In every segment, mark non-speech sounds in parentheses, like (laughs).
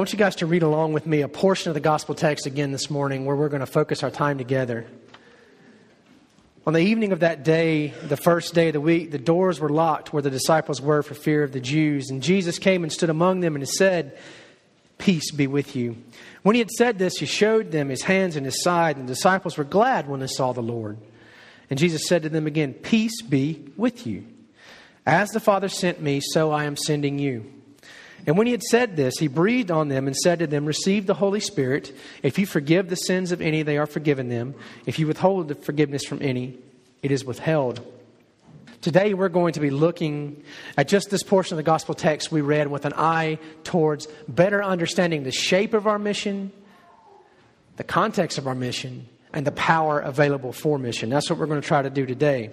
I want you guys to read along with me a portion of the gospel text again this morning where we're going to focus our time together. On the evening of that day, the first day of the week, the doors were locked where the disciples were for fear of the Jews. And Jesus came and stood among them and said, Peace be with you. When he had said this, he showed them his hands and his side, and the disciples were glad when they saw the Lord. And Jesus said to them again, Peace be with you. As the Father sent me, so I am sending you. And when he had said this, he breathed on them and said to them, Receive the Holy Spirit. If you forgive the sins of any, they are forgiven them. If you withhold the forgiveness from any, it is withheld. Today, we're going to be looking at just this portion of the gospel text we read with an eye towards better understanding the shape of our mission, the context of our mission, and the power available for mission. That's what we're going to try to do today.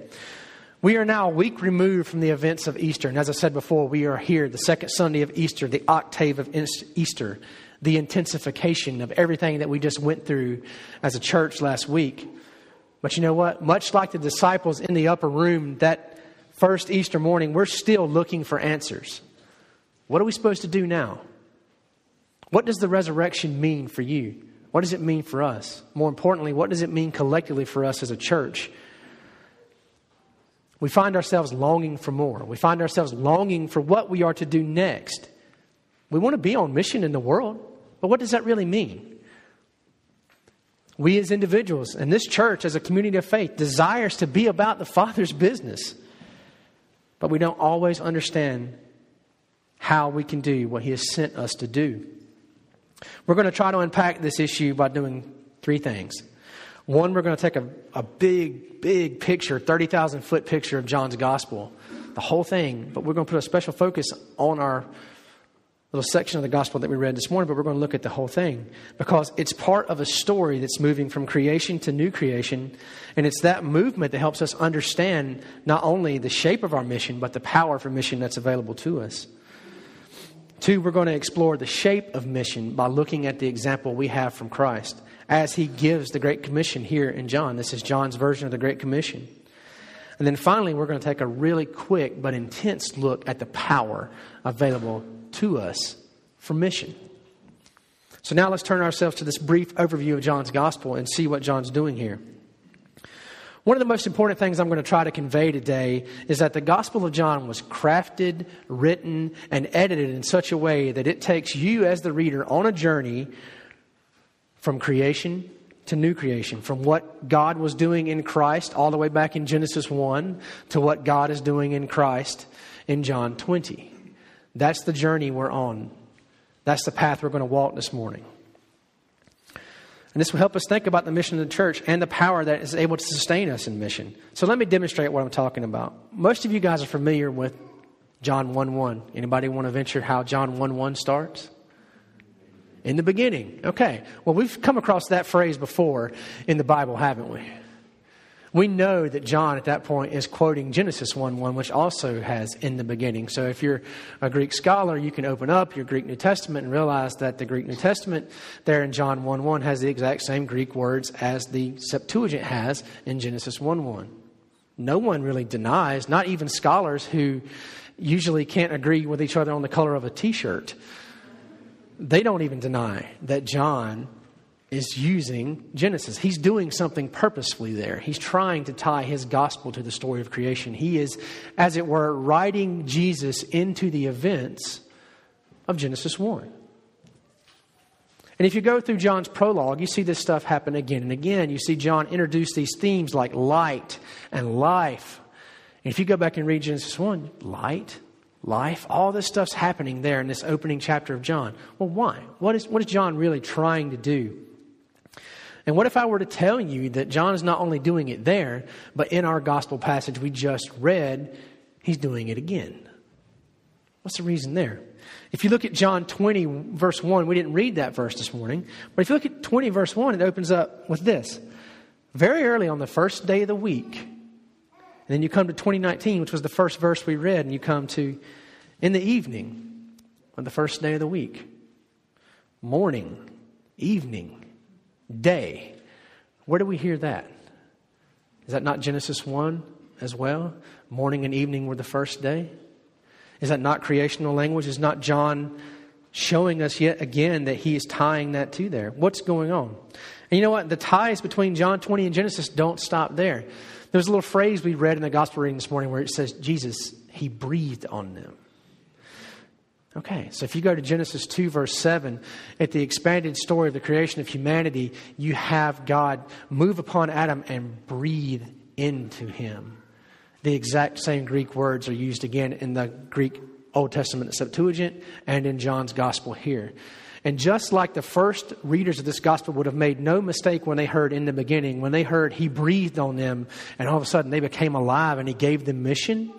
We are now a week removed from the events of Easter. And as I said before, we are here, the second Sunday of Easter, the octave of Easter, the intensification of everything that we just went through as a church last week. But you know what? Much like the disciples in the upper room that first Easter morning, we're still looking for answers. What are we supposed to do now? What does the resurrection mean for you? What does it mean for us? More importantly, what does it mean collectively for us as a church? We find ourselves longing for more. We find ourselves longing for what we are to do next. We want to be on mission in the world, but what does that really mean? We as individuals and this church as a community of faith desires to be about the Father's business, but we don't always understand how we can do what He has sent us to do. We're going to try to unpack this issue by doing three things. One, we're going to take a, a big, big picture, 30,000 foot picture of John's gospel, the whole thing, but we're going to put a special focus on our little section of the gospel that we read this morning, but we're going to look at the whole thing because it's part of a story that's moving from creation to new creation. And it's that movement that helps us understand not only the shape of our mission, but the power for mission that's available to us. Two, we're going to explore the shape of mission by looking at the example we have from Christ as he gives the Great Commission here in John. This is John's version of the Great Commission. And then finally, we're going to take a really quick but intense look at the power available to us for mission. So now let's turn ourselves to this brief overview of John's gospel and see what John's doing here. One of the most important things I'm going to try to convey today is that the Gospel of John was crafted, written, and edited in such a way that it takes you as the reader on a journey from creation to new creation, from what God was doing in Christ all the way back in Genesis 1 to what God is doing in Christ in John 20. That's the journey we're on. That's the path we're going to walk this morning. And this will help us think about the mission of the church and the power that is able to sustain us in mission. So let me demonstrate what I'm talking about. Most of you guys are familiar with John 1 1. Anybody want to venture how John 1 1 starts? In the beginning. Okay. Well, we've come across that phrase before in the Bible, haven't we? We know that John at that point is quoting Genesis 1 1, which also has in the beginning. So if you're a Greek scholar, you can open up your Greek New Testament and realize that the Greek New Testament there in John 1 1 has the exact same Greek words as the Septuagint has in Genesis 1 1. No one really denies, not even scholars who usually can't agree with each other on the color of a t shirt they don't even deny that John is using Genesis. He's doing something purposefully there. He's trying to tie his gospel to the story of creation. He is, as it were, writing Jesus into the events of Genesis 1. And if you go through John's prologue, you see this stuff happen again and again. You see John introduce these themes like light and life. And if you go back and read Genesis 1, light, life. All this stuff's happening there in this opening chapter of John. Well, why? What is, what is John really trying to do? And what if I were to tell you that John is not only doing it there, but in our gospel passage we just read, he's doing it again? What's the reason there? If you look at John 20, verse 1, we didn't read that verse this morning, but if you look at 20, verse 1, it opens up with this. Very early on the first day of the week, and then you come to 2019, which was the first verse we read, and you come to in the evening on the first day of the week. Morning, evening, day. Where do we hear that? Is that not Genesis 1 as well? Morning and evening were the first day? Is that not creational language? Is not John showing us yet again that he is tying that to there. What's going on? And you know what? The ties between John 20 and Genesis don't stop there. There's a little phrase we read in the gospel reading this morning where it says, Jesus, he breathed on them. Okay, so if you go to Genesis 2, verse 7, at the expanded story of the creation of humanity, you have God move upon Adam and breathe into him. The exact same Greek words are used again in the Greek Old Testament Septuagint and in John's gospel here. And just like the first readers of this gospel would have made no mistake when they heard in the beginning, when they heard he breathed on them and all of a sudden they became alive and he gave them mission,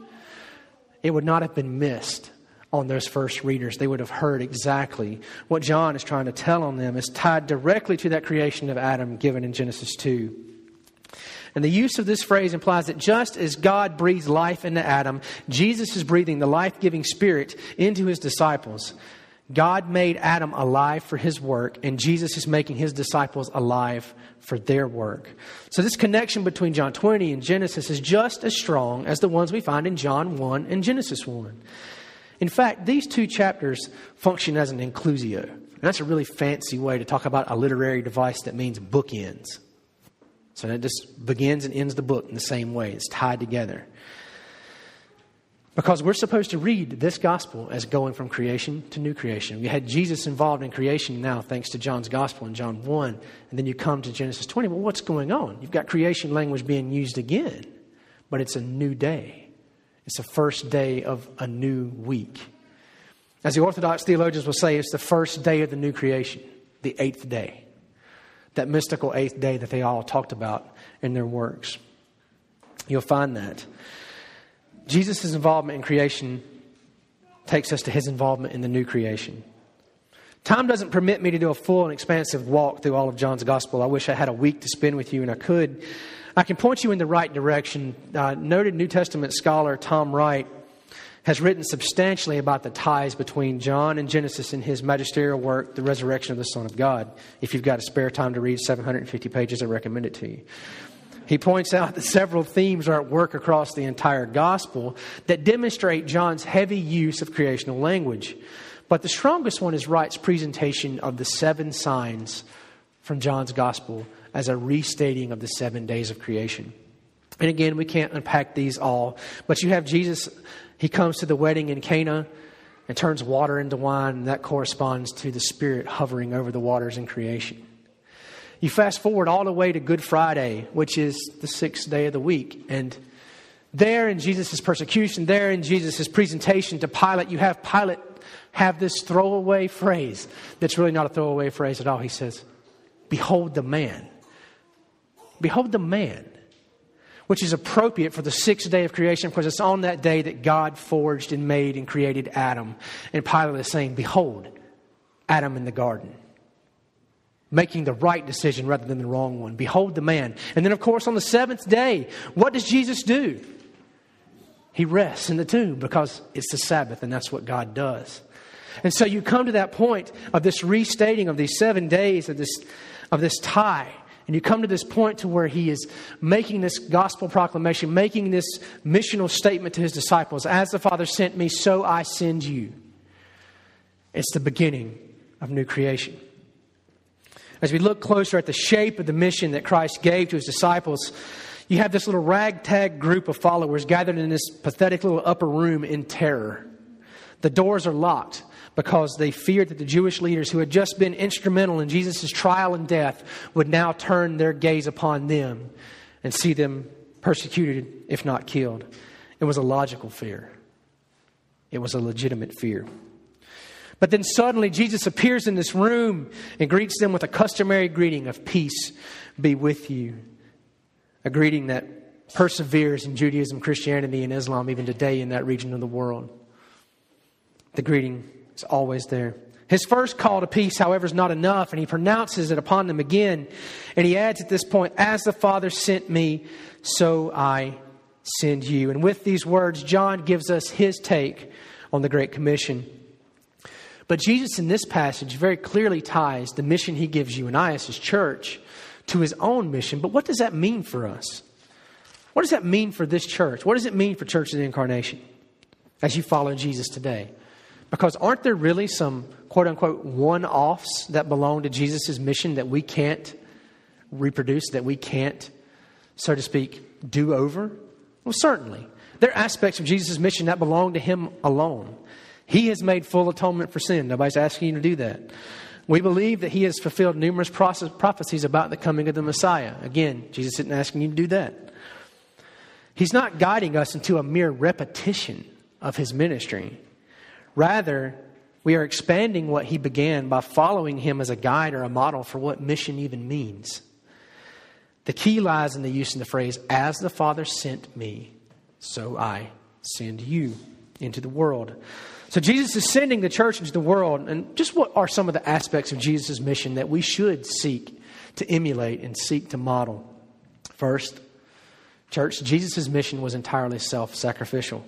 it would not have been missed on those first readers. They would have heard exactly what John is trying to tell on them is tied directly to that creation of Adam given in Genesis 2. And the use of this phrase implies that just as God breathes life into Adam, Jesus is breathing the life giving spirit into his disciples. God made Adam alive for his work, and Jesus is making his disciples alive for their work. So, this connection between John 20 and Genesis is just as strong as the ones we find in John 1 and Genesis 1. In fact, these two chapters function as an inclusio. And that's a really fancy way to talk about a literary device that means bookends. So it just begins and ends the book in the same way. It's tied together. Because we're supposed to read this gospel as going from creation to new creation. We had Jesus involved in creation now, thanks to John's gospel in John 1. And then you come to Genesis 20. Well, what's going on? You've got creation language being used again, but it's a new day. It's the first day of a new week. As the Orthodox theologians will say, it's the first day of the new creation, the eighth day. That mystical eighth day that they all talked about in their works. You'll find that. Jesus' involvement in creation takes us to his involvement in the new creation. Time doesn't permit me to do a full and expansive walk through all of John's gospel. I wish I had a week to spend with you, and I could. I can point you in the right direction. Uh, noted New Testament scholar Tom Wright has written substantially about the ties between John and Genesis in his magisterial work, The Resurrection of the Son of God. If you've got a spare time to read 750 pages, I recommend it to you. He points out that several themes are at work across the entire gospel that demonstrate John's heavy use of creational language. But the strongest one is Wright's presentation of the seven signs from John's gospel as a restating of the seven days of creation. And again, we can't unpack these all, but you have Jesus, he comes to the wedding in Cana and turns water into wine, and that corresponds to the Spirit hovering over the waters in creation. You fast forward all the way to Good Friday, which is the sixth day of the week, and there in Jesus' persecution, there in Jesus' presentation to Pilate, you have Pilate have this throwaway phrase that's really not a throwaway phrase at all. He says, Behold the man. Behold the man, which is appropriate for the sixth day of creation because it's on that day that God forged and made and created Adam. And Pilate is saying, Behold, Adam in the garden. Making the right decision rather than the wrong one. Behold the man. And then, of course, on the seventh day, what does Jesus do? He rests in the tomb because it's the Sabbath and that's what God does. And so you come to that point of this restating of these seven days of this, of this tie and you come to this point to where he is making this gospel proclamation, making this missional statement to his disciples As the Father sent me, so I send you. It's the beginning of new creation. As we look closer at the shape of the mission that Christ gave to his disciples, you have this little ragtag group of followers gathered in this pathetic little upper room in terror. The doors are locked because they feared that the Jewish leaders who had just been instrumental in Jesus' trial and death would now turn their gaze upon them and see them persecuted, if not killed. It was a logical fear, it was a legitimate fear. But then suddenly Jesus appears in this room and greets them with a customary greeting of peace be with you. A greeting that perseveres in Judaism, Christianity, and Islam even today in that region of the world. The greeting it's always there. His first call to peace, however, is not enough, and he pronounces it upon them again. And he adds at this point, As the Father sent me, so I send you. And with these words, John gives us his take on the Great Commission. But Jesus, in this passage, very clearly ties the mission he gives you and I as his church to his own mission. But what does that mean for us? What does that mean for this church? What does it mean for Church of the Incarnation as you follow Jesus today? Because aren't there really some quote unquote one offs that belong to Jesus' mission that we can't reproduce, that we can't, so to speak, do over? Well, certainly. There are aspects of Jesus' mission that belong to him alone. He has made full atonement for sin. Nobody's asking you to do that. We believe that he has fulfilled numerous prophecies about the coming of the Messiah. Again, Jesus isn't asking you to do that. He's not guiding us into a mere repetition of his ministry. Rather, we are expanding what he began by following him as a guide or a model for what mission even means. The key lies in the use of the phrase, as the Father sent me, so I send you into the world. So Jesus is sending the church into the world. And just what are some of the aspects of Jesus' mission that we should seek to emulate and seek to model? First, church, Jesus' mission was entirely self sacrificial.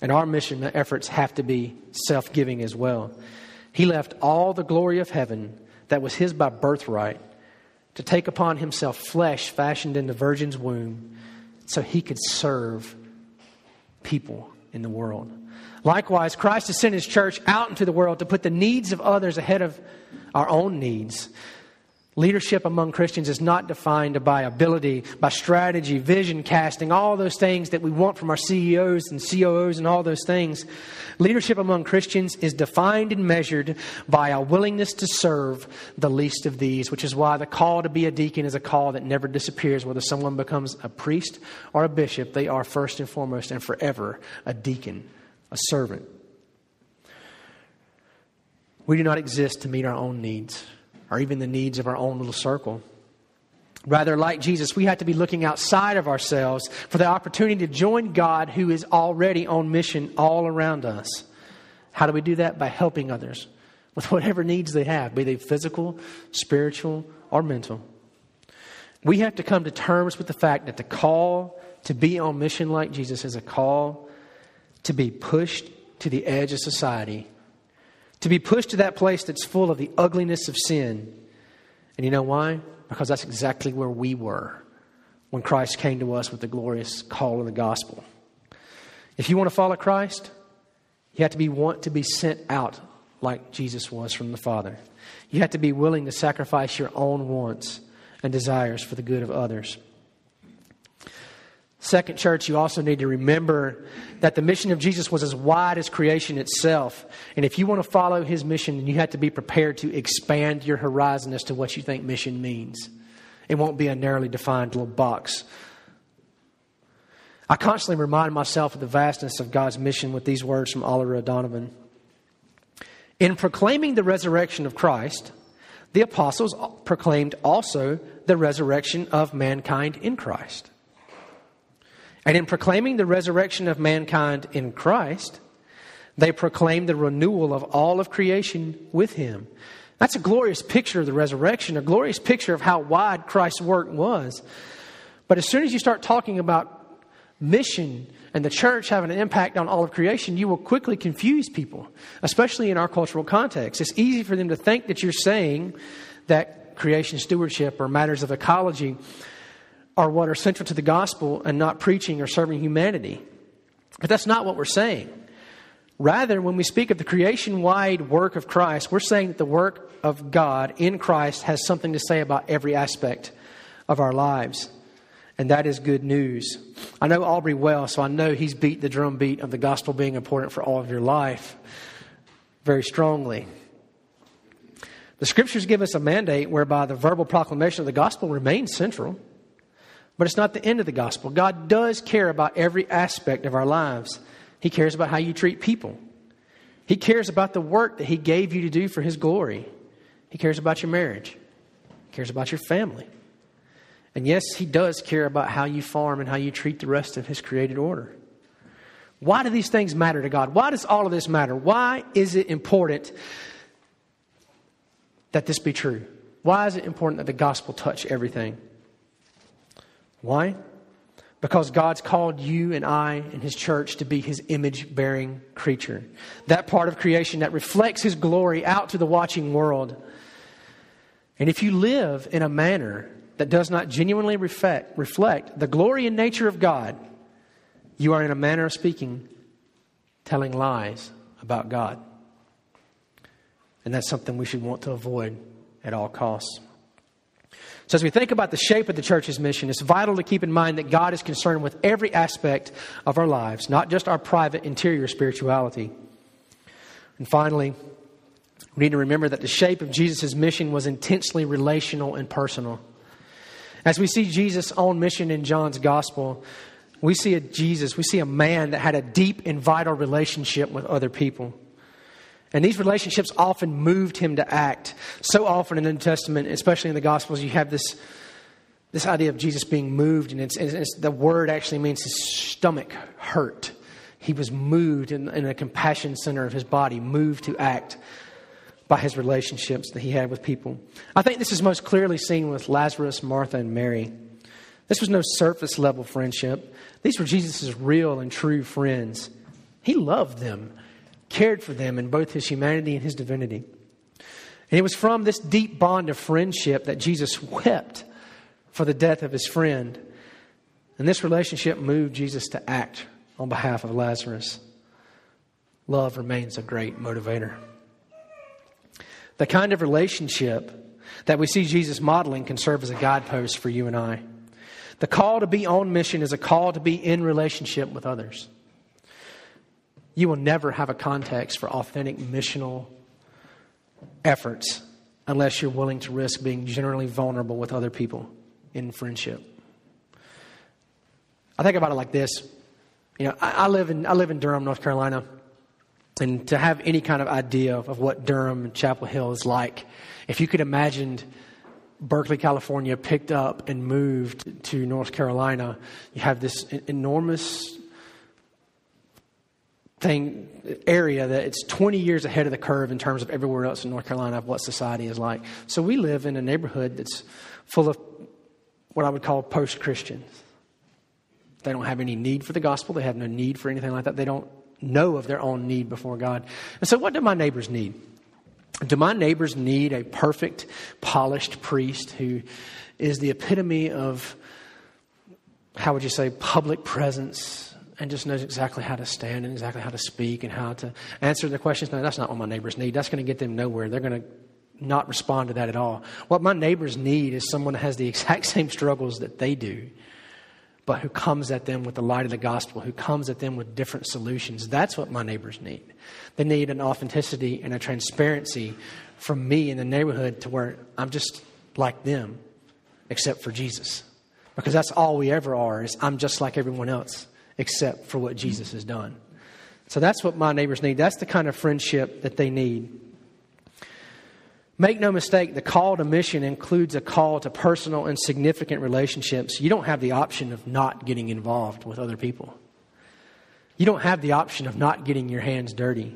And our mission efforts have to be self giving as well. He left all the glory of heaven that was his by birthright to take upon himself flesh fashioned in the virgin's womb so he could serve people in the world. Likewise, Christ has sent his church out into the world to put the needs of others ahead of our own needs. Leadership among Christians is not defined by ability, by strategy, vision casting, all those things that we want from our CEOs and COOs and all those things. Leadership among Christians is defined and measured by a willingness to serve the least of these, which is why the call to be a deacon is a call that never disappears. Whether someone becomes a priest or a bishop, they are first and foremost and forever a deacon a servant. We do not exist to meet our own needs or even the needs of our own little circle. Rather, like Jesus, we have to be looking outside of ourselves for the opportunity to join God who is already on mission all around us. How do we do that? By helping others with whatever needs they have, be they physical, spiritual, or mental. We have to come to terms with the fact that the call to be on mission like Jesus is a call to be pushed to the edge of society, to be pushed to that place that's full of the ugliness of sin. And you know why? Because that's exactly where we were when Christ came to us with the glorious call of the gospel. If you want to follow Christ, you have to be want to be sent out like Jesus was from the Father. You have to be willing to sacrifice your own wants and desires for the good of others. Second, church, you also need to remember that the mission of Jesus was as wide as creation itself. And if you want to follow his mission, you have to be prepared to expand your horizon as to what you think mission means. It won't be a narrowly defined little box. I constantly remind myself of the vastness of God's mission with these words from Oliver O'Donovan. In proclaiming the resurrection of Christ, the apostles proclaimed also the resurrection of mankind in Christ. And in proclaiming the resurrection of mankind in Christ, they proclaim the renewal of all of creation with him. That's a glorious picture of the resurrection, a glorious picture of how wide Christ's work was. But as soon as you start talking about mission and the church having an impact on all of creation, you will quickly confuse people, especially in our cultural context. It's easy for them to think that you're saying that creation stewardship or matters of ecology are what are central to the gospel and not preaching or serving humanity. But that's not what we're saying. Rather, when we speak of the creation wide work of Christ, we're saying that the work of God in Christ has something to say about every aspect of our lives. And that is good news. I know Aubrey well, so I know he's beat the drum beat of the gospel being important for all of your life very strongly. The scriptures give us a mandate whereby the verbal proclamation of the gospel remains central. But it's not the end of the gospel. God does care about every aspect of our lives. He cares about how you treat people. He cares about the work that He gave you to do for His glory. He cares about your marriage. He cares about your family. And yes, He does care about how you farm and how you treat the rest of His created order. Why do these things matter to God? Why does all of this matter? Why is it important that this be true? Why is it important that the gospel touch everything? Why? Because God's called you and I and His church to be His image bearing creature. That part of creation that reflects His glory out to the watching world. And if you live in a manner that does not genuinely reflect, reflect the glory and nature of God, you are, in a manner of speaking, telling lies about God. And that's something we should want to avoid at all costs. So, as we think about the shape of the church's mission, it's vital to keep in mind that God is concerned with every aspect of our lives, not just our private interior spirituality. And finally, we need to remember that the shape of Jesus' mission was intensely relational and personal. As we see Jesus' own mission in John's gospel, we see a Jesus, we see a man that had a deep and vital relationship with other people. And these relationships often moved him to act. So often in the New Testament, especially in the Gospels, you have this, this idea of Jesus being moved, and it's, it's the word actually means his stomach hurt. He was moved in, in the compassion center of his body, moved to act by his relationships that he had with people. I think this is most clearly seen with Lazarus, Martha, and Mary. This was no surface level friendship. These were Jesus' real and true friends. He loved them cared for them in both his humanity and his divinity. And it was from this deep bond of friendship that Jesus wept for the death of his friend. And this relationship moved Jesus to act on behalf of Lazarus. Love remains a great motivator. The kind of relationship that we see Jesus modeling can serve as a guidepost for you and I. The call to be on mission is a call to be in relationship with others. You will never have a context for authentic missional efforts unless you're willing to risk being generally vulnerable with other people in friendship. I think about it like this. You know, I, I, live in I live in Durham, North Carolina, and to have any kind of idea of, of what Durham and Chapel Hill is like, if you could imagine Berkeley, California, picked up and moved to North Carolina, you have this enormous thing area that it's 20 years ahead of the curve in terms of everywhere else in North Carolina of what society is like. So we live in a neighborhood that's full of what I would call post Christians. They don't have any need for the gospel. They have no need for anything like that. They don't know of their own need before God. And so, what do my neighbors need? Do my neighbors need a perfect, polished priest who is the epitome of, how would you say, public presence, and just knows exactly how to stand and exactly how to speak and how to answer the questions. No, that's not what my neighbors need. That's going to get them nowhere. They're going to not respond to that at all. What my neighbors need is someone that has the (laughs) exact same struggles that they do, but who comes at them with the light of the gospel, who comes at them with different solutions. That's what my neighbors need. They need an authenticity and a transparency from me in the neighborhood to where I'm just like them, except for Jesus. Because that's all we ever are, is I'm just like everyone else except for what Jesus has done. So that's what my neighbors need. That's the kind of friendship that they need. Make no mistake, the call to mission includes a call to personal and significant relationships. You don't have the option of not getting involved with other people. You don't have the option of not getting your hands dirty.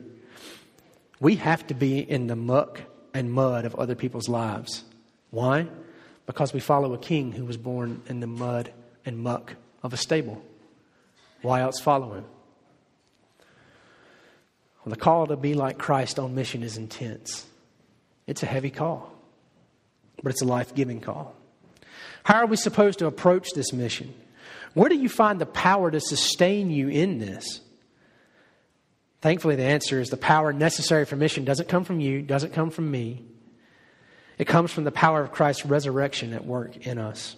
We have to be in the muck and mud of other people's lives. Why? Because we follow a king who was born in the mud and muck of a stable. Why else follow him? Well, the call to be like Christ on mission is intense. It's a heavy call, but it's a life giving call. How are we supposed to approach this mission? Where do you find the power to sustain you in this? Thankfully, the answer is the power necessary for mission doesn't come from you, doesn't come from me. It comes from the power of Christ's resurrection at work in us.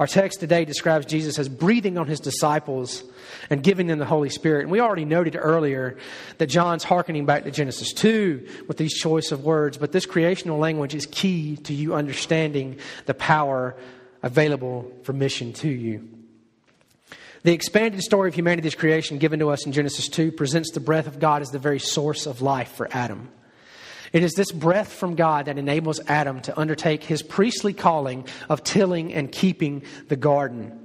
Our text today describes Jesus as breathing on his disciples and giving them the Holy Spirit. And we already noted earlier that John's hearkening back to Genesis 2 with these choice of words, but this creational language is key to you understanding the power available for mission to you. The expanded story of humanity's creation given to us in Genesis 2 presents the breath of God as the very source of life for Adam. It is this breath from God that enables Adam to undertake his priestly calling of tilling and keeping the garden.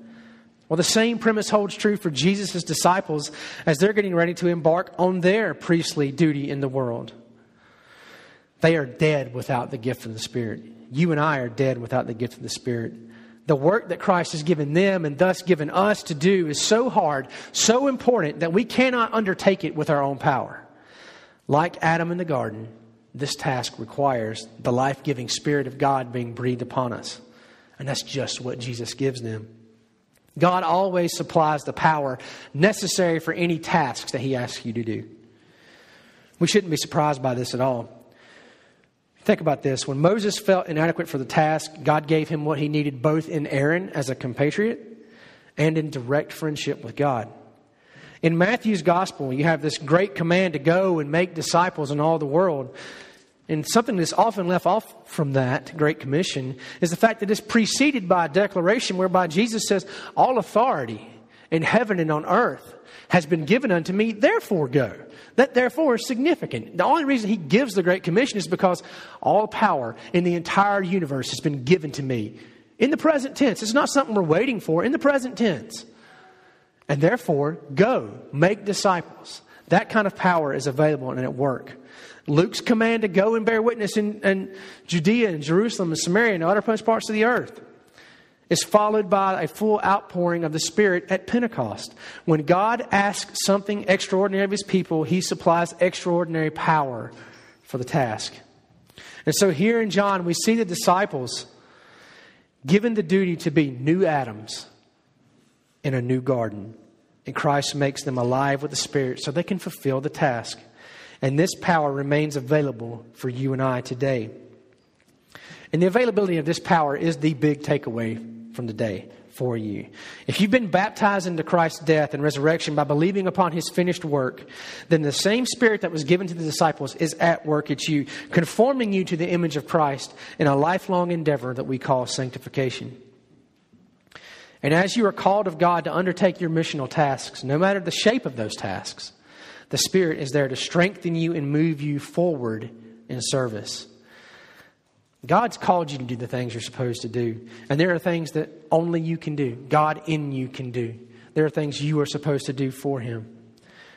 Well, the same premise holds true for Jesus' disciples as they're getting ready to embark on their priestly duty in the world. They are dead without the gift of the Spirit. You and I are dead without the gift of the Spirit. The work that Christ has given them and thus given us to do is so hard, so important, that we cannot undertake it with our own power. Like Adam in the garden, this task requires the life giving Spirit of God being breathed upon us. And that's just what Jesus gives them. God always supplies the power necessary for any tasks that He asks you to do. We shouldn't be surprised by this at all. Think about this. When Moses felt inadequate for the task, God gave him what he needed both in Aaron as a compatriot and in direct friendship with God. In Matthew's gospel, you have this great command to go and make disciples in all the world. And something that's often left off from that Great Commission is the fact that it's preceded by a declaration whereby Jesus says, All authority in heaven and on earth has been given unto me, therefore go. That therefore is significant. The only reason he gives the Great Commission is because all power in the entire universe has been given to me. In the present tense. It's not something we're waiting for, in the present tense. And therefore, go, make disciples. That kind of power is available and at work. Luke's command to go and bear witness in, in Judea and Jerusalem and Samaria and other parts of the earth is followed by a full outpouring of the Spirit at Pentecost. When God asks something extraordinary of His people, He supplies extraordinary power for the task. And so here in John, we see the disciples given the duty to be new Adams in a new garden. And Christ makes them alive with the Spirit so they can fulfill the task. And this power remains available for you and I today. And the availability of this power is the big takeaway from the day for you. If you've been baptized into Christ's death and resurrection by believing upon his finished work, then the same spirit that was given to the disciples is at work at you, conforming you to the image of Christ in a lifelong endeavor that we call sanctification. And as you are called of God to undertake your missional tasks, no matter the shape of those tasks, the Spirit is there to strengthen you and move you forward in service. God's called you to do the things you're supposed to do. And there are things that only you can do, God in you can do. There are things you are supposed to do for Him.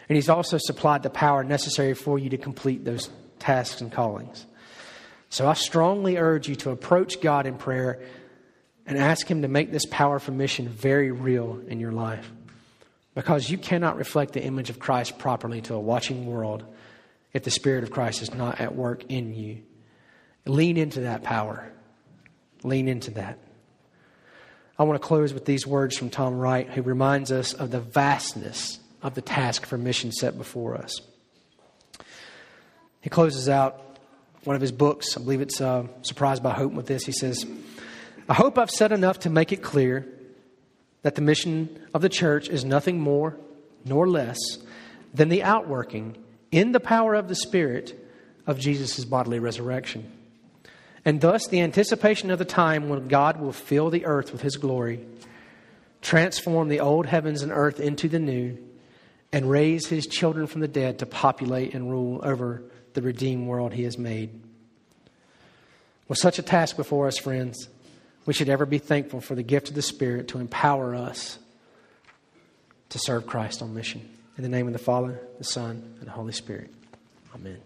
And He's also supplied the power necessary for you to complete those tasks and callings. So I strongly urge you to approach God in prayer and ask Him to make this powerful mission very real in your life. Because you cannot reflect the image of Christ properly to a watching world if the Spirit of Christ is not at work in you. Lean into that power. Lean into that. I want to close with these words from Tom Wright, who reminds us of the vastness of the task for mission set before us. He closes out one of his books, I believe it's uh, Surprised by Hope, with this. He says, I hope I've said enough to make it clear that the mission of the church is nothing more nor less than the outworking in the power of the Spirit of Jesus' bodily resurrection and thus the anticipation of the time when God will fill the earth with his glory, transform the old heavens and earth into the new, and raise his children from the dead to populate and rule over the redeemed world he has made. With such a task before us, friends, we should ever be thankful for the gift of the Spirit to empower us to serve Christ on mission. In the name of the Father, the Son, and the Holy Spirit. Amen.